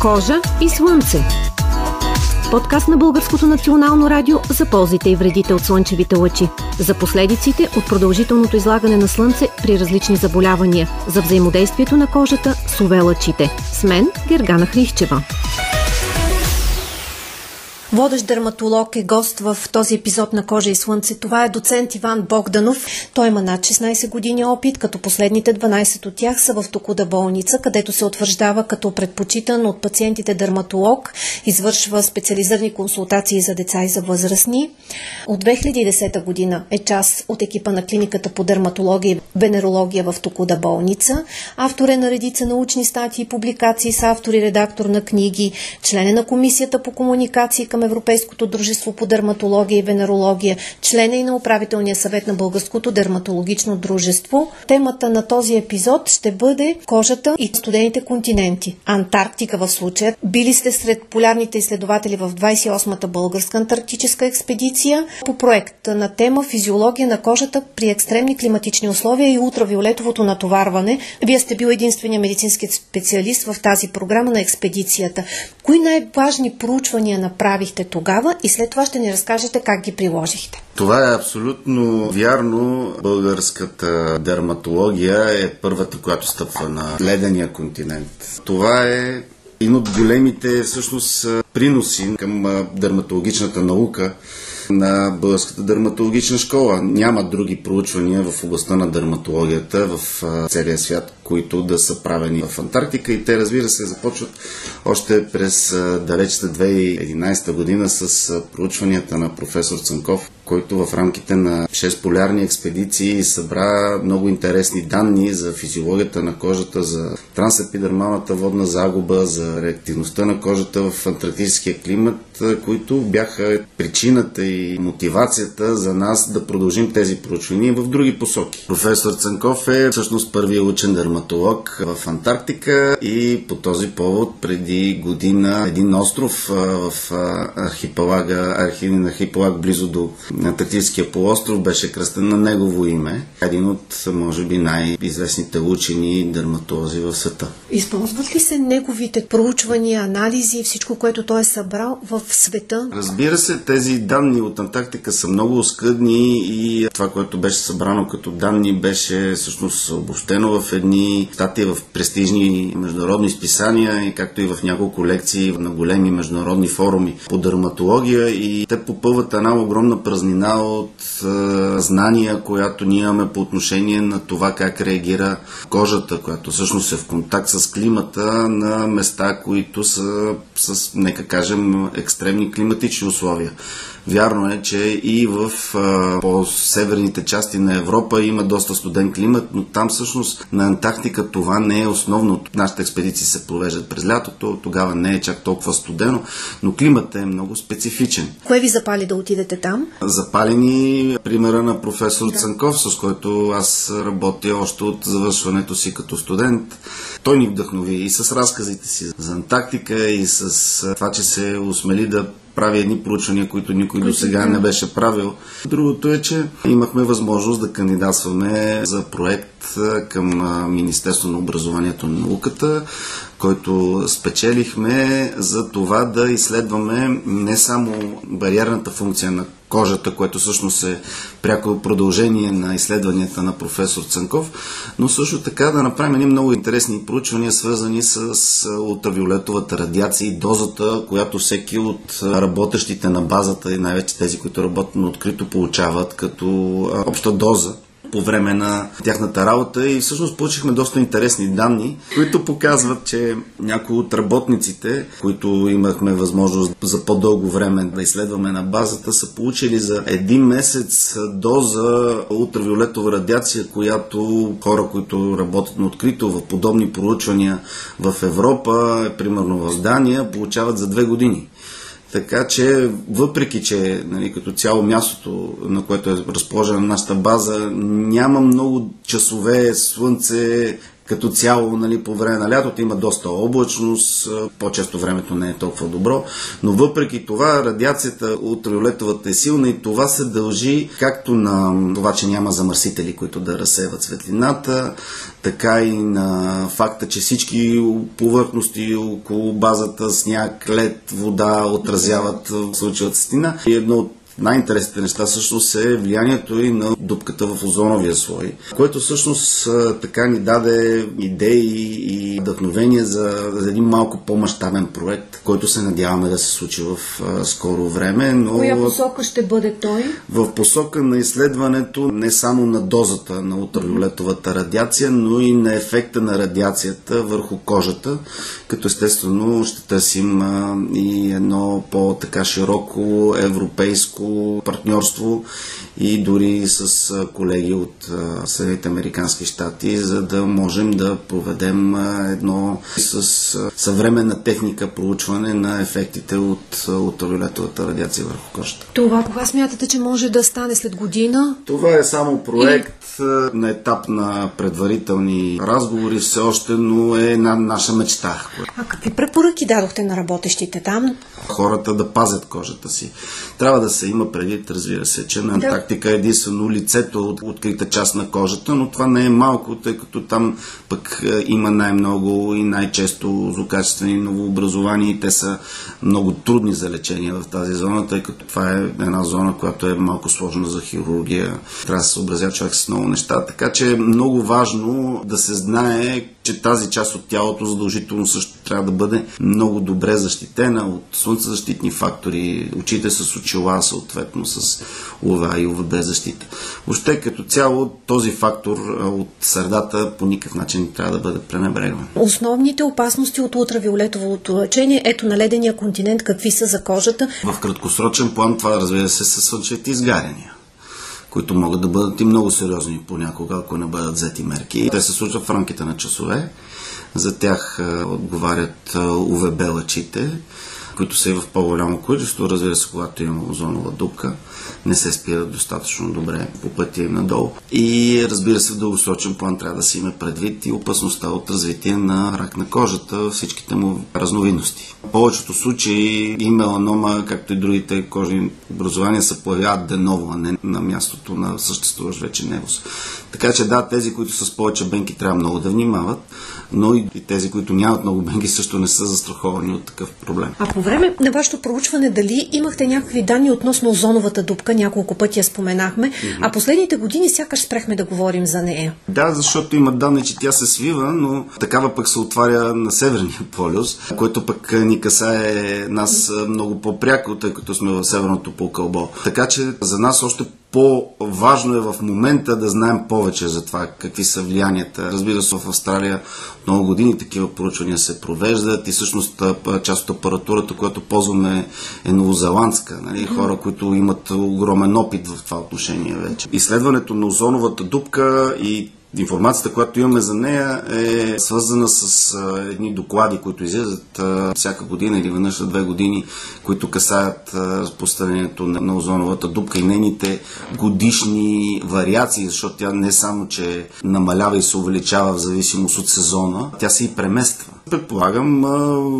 Кожа и слънце. Подкаст на Българското национално радио за ползите и вредите от слънчевите лъчи, за последиците от продължителното излагане на слънце при различни заболявания, за взаимодействието на кожата с увелъчите. С мен Гергана Хрищева. Водещ дерматолог е гост в този епизод на Кожа и Слънце. Това е доцент Иван Богданов. Той има над 16 години опит, като последните 12 от тях са в Токуда болница, където се утвърждава като предпочитан от пациентите дерматолог, извършва специализирани консултации за деца и за възрастни. От 2010 година е част от екипа на клиниката по дерматология и венерология в Токуда болница. Автор е на редица научни статии и публикации с автор и редактор на книги, член е на комисията по комуникации към Европейското дружество по дерматология и венерология, члена и на управителния съвет на Българското дерматологично дружество. Темата на този епизод ще бъде кожата и студените континенти. Антарктика в случая. Били сте сред полярните изследователи в 28-та българска антарктическа експедиция по проект на тема Физиология на кожата при екстремни климатични условия и ултравиолетовото натоварване. Вие сте бил единствения медицински специалист в тази програма на експедицията. Кои най-важни проучвания направихте направихте тогава и след това ще ни разкажете как ги приложихте. Това е абсолютно вярно. Българската дерматология е първата, която стъпва на ледения континент. Това е един от големите всъщност приноси към дерматологичната наука на Българската дерматологична школа. Няма други проучвания в областта на дерматологията в целия свят, които да са правени в Антарктика и те разбира се започват още през далечната 2011 година с проучванията на професор Цанков, който в рамките на 6 полярни експедиции събра много интересни данни за физиологията на кожата, за трансепидермалната водна загуба, за реактивността на кожата в антарктическия климат, които бяха причината и мотивацията за нас да продължим тези проучвания в други посоки. Професор Цанков е всъщност първият учен дерматолог в Антарктика и по този повод преди година един остров в архипелага, архипелаг близо до Антарктическия полуостров беше кръстен на негово име. Един от, може би, най-известните учени дерматолози в света. Използват ли се неговите проучвания, анализи и всичко, което той е събрал в света? Разбира се, тези данни от Антарктика са много оскъдни и това, което беше събрано като данни, беше всъщност обобщено в едни статии в престижни международни списания както и в няколко лекции на големи международни форуми по дерматология и те попълват една огромна празнина от е, знания, която ние имаме по отношение на това как реагира кожата, която всъщност е в контакт с климата на места, които са с, нека кажем, екстремни климатични условия. Вярно е, че и в по-северните части на Европа има доста студен климат, но там всъщност на Антарктика това не е основно. Нашите експедиции се провеждат през лятото, тогава не е чак толкова студено, но климатът е много специфичен. Кое ви запали да отидете там? Запали ни примера на професор да. Цанков, с който аз работя още от завършването си като студент. Той ни вдъхнови и с разказите си за Антарктика, и с това, че се усмели да прави едни проучвания, които никой до сега не беше правил. Другото е, че имахме възможност да кандидатстваме за проект към Министерство на образованието и науката, който спечелихме за това да изследваме не само бариерната функция на кожата, което всъщност е пряко продължение на изследванията на професор Цанков, но също така да направим едни много интересни проучвания, свързани с ултравиолетовата радиация и дозата, която всеки от работещите на базата и най-вече тези, които работят на открито, получават като обща доза по време на тяхната работа и всъщност получихме доста интересни данни, които показват, че някои от работниците, които имахме възможност за по-дълго време да изследваме на базата, са получили за един месец доза ултравиолетова радиация, която хора, които работят на открито в подобни проучвания в Европа, примерно в Дания, получават за две години. Така че, въпреки че нали, като цяло мястото, на което е разположена нашата база, няма много часове слънце, Като цяло, нали, по време на лятото има доста облачност, по-често времето не е толкова добро, но въпреки това радиацията ултравиолетовата е силна и това се дължи както на това, че няма замърсители, които да разсеват светлината, така и на факта, че всички повърхности около базата, сняг, лед, вода отразяват случилата светлина. И едно от най-интересните неща всъщност е влиянието и на дупката в озоновия слой, което всъщност така ни даде идеи и вдъхновение за, за един малко по-масштабен проект, който се надяваме да се случи в а, скоро време. Но Коя посока ще бъде той? В посока на изследването не само на дозата на ултравиолетовата радиация, но и на ефекта на радиацията върху кожата, като естествено ще търсим а, и едно по-така широко европейско партньорство и дори с колеги от Съединените Американски щати, за да можем да проведем едно с съвременна техника проучване на ефектите от ултравиолетовата радиация върху кожата. Това кога смятате, че може да стане след година? Това е само проект и... на етап на предварителни разговори все още, но е една наша мечта. А какви препоръки дадохте на работещите там? Хората да пазят кожата си. Трябва да се има предвид, разбира се, че на Антарктика е единствено лицето от открита част на кожата, но това не е малко, тъй като там пък е, има най-много и най-често злокачествени новообразования и те са много трудни за лечение в тази зона, тъй като това е една зона, която е малко сложна за хирургия. Трябва да се съобразява човек с много неща, така че е много важно да се знае че тази част от тялото задължително също трябва да бъде много добре защитена от слънцезащитни фактори, очите с очила, съответно с УВА и УВБ защита. Въобще като цяло този фактор от средата по никакъв начин не трябва да бъде пренебрегван. Основните опасности от ултравиолетовото лъчение, ето на ледения континент, какви са за кожата? В краткосрочен план това разбира се са слънчевите изгаряния които могат да бъдат и много сериозни понякога, ако не бъдат взети мерки. Те се случват в рамките на часове. За тях отговарят УВБ лъчите, които са и в по-голямо количество, разбира се, когато има озонова дупка не се спират достатъчно добре по пътя им надолу. И разбира се, в дългосрочен план трябва да се има предвид и опасността от развитие на рак на кожата, всичките му разновидности. В повечето случаи и меланома, както и другите кожни образования, се появяват деново, а не на мястото на съществуващ вече невоз. Така че да, тези, които са с повече бенки, трябва много да внимават, но и тези, които нямат много бенки, също не са застраховани от такъв проблем. А по време на вашето проучване, дали имахте някакви данни относно озоновата дупка? Няколко пъти я споменахме, mm-hmm. а последните години сякаш спрехме да говорим за нея. Да, защото има данни, че тя се свива, но такава пък се отваря на Северния полюс, което пък ни касае нас много по-пряко, тъй като сме в Северното полукълбо. Така че за нас още по-важно е в момента да знаем повече за това какви са влиянията. Разбира се, в Австралия много години такива проучвания се провеждат и всъщност част от апаратурата, която ползваме е новозеландска. Нали? Хора, които имат огромен опит в това отношение вече. Изследването на озоновата дупка и Информацията, която имаме за нея е свързана с едни доклади, които излизат всяка година или веднъж на две години, които касаят разпространението на озоновата дупка и нейните годишни вариации, защото тя не само, че намалява и се увеличава в зависимост от сезона, тя се и премества. Предполагам,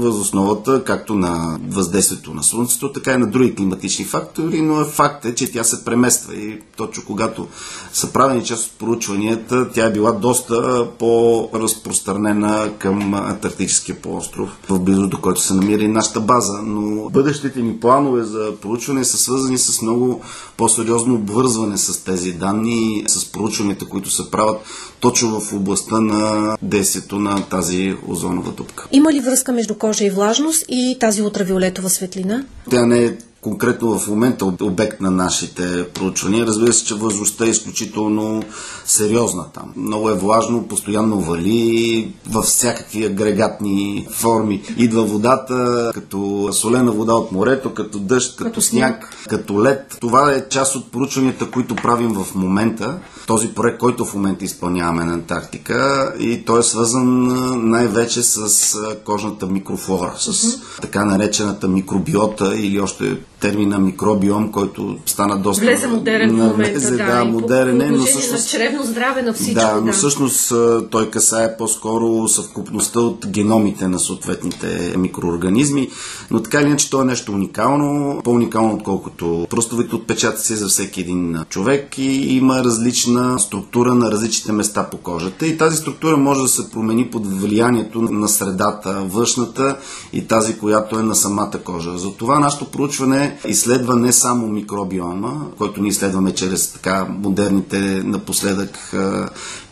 възосновата както на въздействието на Слънцето, така и на други климатични фактори, но е факт е, че тя се премества и точно когато са правени част от проучванията, тя е била доста по-разпространена към Антарктическия полуостров, в близо до който се намира и нашата база. Но бъдещите ни планове за проучване са свързани с много по-сериозно обвързване с тези данни, с проучванията, които се правят точно в областта на действието на тази озонова дупка. Има ли връзка между кожа и влажност и тази ултравиолетова светлина? Тя не е конкретно в момента обект на нашите проучвания. Разбира се, че възможността е изключително сериозна там. Много е влажно, постоянно вали във всякакви агрегатни форми. Идва водата като солена вода от морето, като дъжд, като, като сняг, като лед. Това е част от проучванията, които правим в момента. Този проект, който в момента изпълняваме на Антарктика и той е свързан най-вече с кожната микрофлора, с така наречената микробиота или още термина микробиом, който стана доста... Влезе модерен в момента, да, да, модерен е, но всъщност... на чревно здраве на всичко. Да, но да. всъщност той касае по-скоро съвкупността от геномите на съответните микроорганизми, но така или иначе то е нещо уникално, по-уникално отколкото пръстовите отпечатъци за всеки един човек и има различна структура на различните места по кожата и тази структура може да се промени под влиянието на средата, външната и тази, която е на самата кожа. Затова нашето проучване изследва не само микробиома, който ние изследваме чрез така модерните напоследък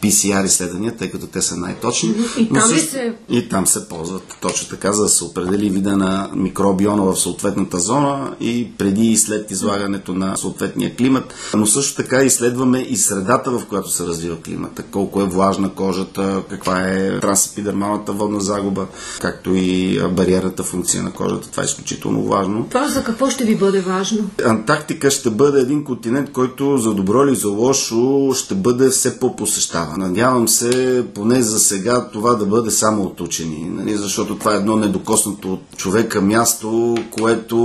PCR изследвания, тъй като те са най-точни. И там, също, се... и там се ползват точно така, за да се определи вида на микробиона в съответната зона и преди и след излагането на съответния климат. Но също така изследваме и средата, в която се развива климата. Колко е влажна кожата, каква е трансепидермалната водна загуба, както и бариерната функция на кожата. Това е изключително важно. Това за какво ще ви бъде важно? Антарктика ще бъде един континент, който за добро или за лошо ще бъде все по-посещаван. Надявам се, поне за сега, това да бъде само от учени, нали? защото това е едно недокоснато от човека място, което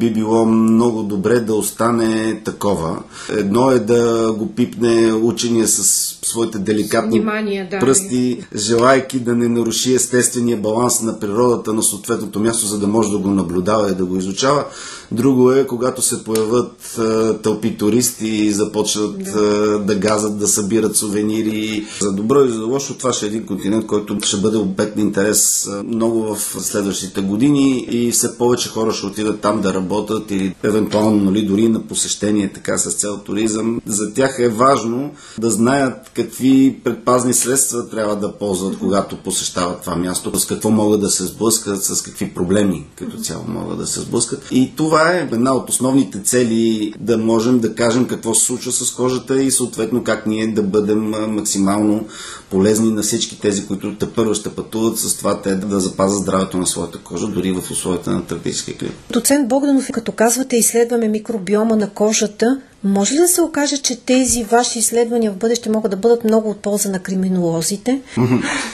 би било много добре да остане такова. Едно е да го пипне учения с своите деликатни Внимание, да, пръсти, желайки да не наруши естествения баланс на природата на съответното място, за да може да го наблюдава и да го изучава. Друго е, когато се появят а, тълпи туристи и започнат да. А, да газат, да събират сувенири. За добро и за лошо, това ще е един континент, който ще бъде обект на интерес а, много в следващите години и все повече хора ще отидат там да работят или евентуално нали, дори на посещение така с цел туризъм. За тях е важно да знаят какви предпазни средства трябва да ползват, когато посещават това място, с какво могат да се сблъскат, с какви проблеми като цяло могат да се сблъскат. И това е една от основните цели да можем да кажем какво се случва с кожата и съответно как ние да бъдем максимално полезни на всички тези, които те първо ще пътуват с това те да запазят здравето на своята кожа, дори в условията на тропически климат. Доцент Богданов, като казвате, изследваме микробиома на кожата, може ли да се окаже, че тези ваши изследвания в бъдеще могат да бъдат много от полза на криминолозите?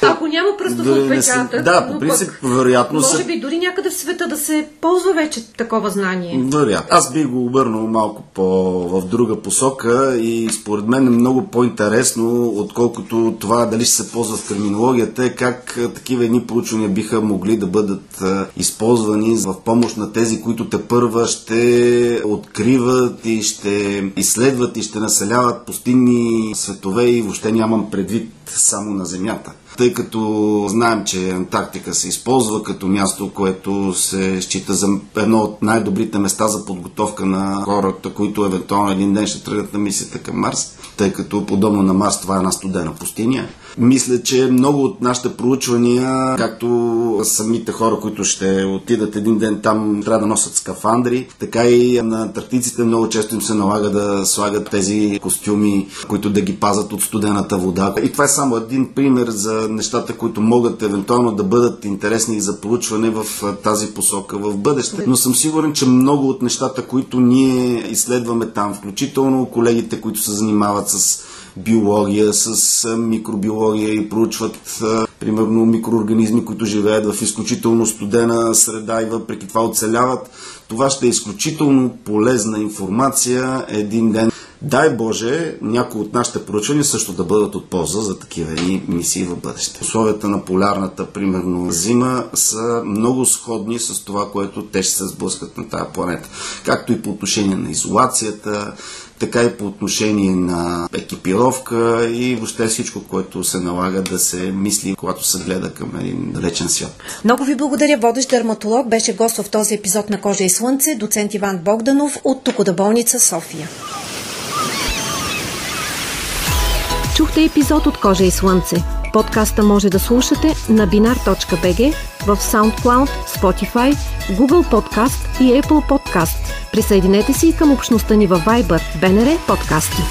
Ако няма пръстов отпечатък. Да, по принцип, вероятно. Може би дори някъде в света да се ползва вече такова знание. Вероятно. Аз би го обърнал малко по в друга посока и според мен е много по-интересно, отколкото това дали ще се ползва в криминологията, е как такива едни проучвания биха могли да бъдат използвани в помощ на тези, които те първа ще откриват и ще изследват и ще населяват пустинни светове и въобще нямам предвид само на Земята тъй като знаем, че Антарктика се използва като място, което се счита за едно от най-добрите места за подготовка на хората, които евентуално един ден ще тръгнат на мисията към Марс, тъй като подобно на Марс това е една студена пустиня. Мисля, че много от нашите проучвания, както самите хора, които ще отидат един ден там, трябва да носят скафандри, така и на антарктиците много често им се налага да слагат тези костюми, които да ги пазат от студената вода. И това е само един пример за нещата, които могат евентуално да бъдат интересни за проучване в тази посока в бъдеще. Но съм сигурен, че много от нещата, които ние изследваме там, включително колегите, които се занимават с биология, с микробиология и проучват примерно микроорганизми, които живеят в изключително студена среда и въпреки това оцеляват. Това ще е изключително полезна информация един ден. Дай Боже, някои от нашите проучвания също да бъдат от полза за такива ни мисии в бъдеще. Условията на полярната, примерно, зима са много сходни с това, което те ще се сблъскат на тази планета. Както и по отношение на изолацията, така и по отношение на екипировка и въобще всичко, което се налага да се мисли, когато се гледа към един далечен свят. Много ви благодаря. Водещ дерматолог беше гост в този епизод на Кожа и Слънце, доцент Иван Богданов от Токода болница София. Чухте епизод от Кожа и Слънце. Подкаста може да слушате на binar.bg, в SoundCloud, Spotify, Google Podcast и Apple Podcast. Присъединете се и към общността ни във Viber, BNR Подкасти.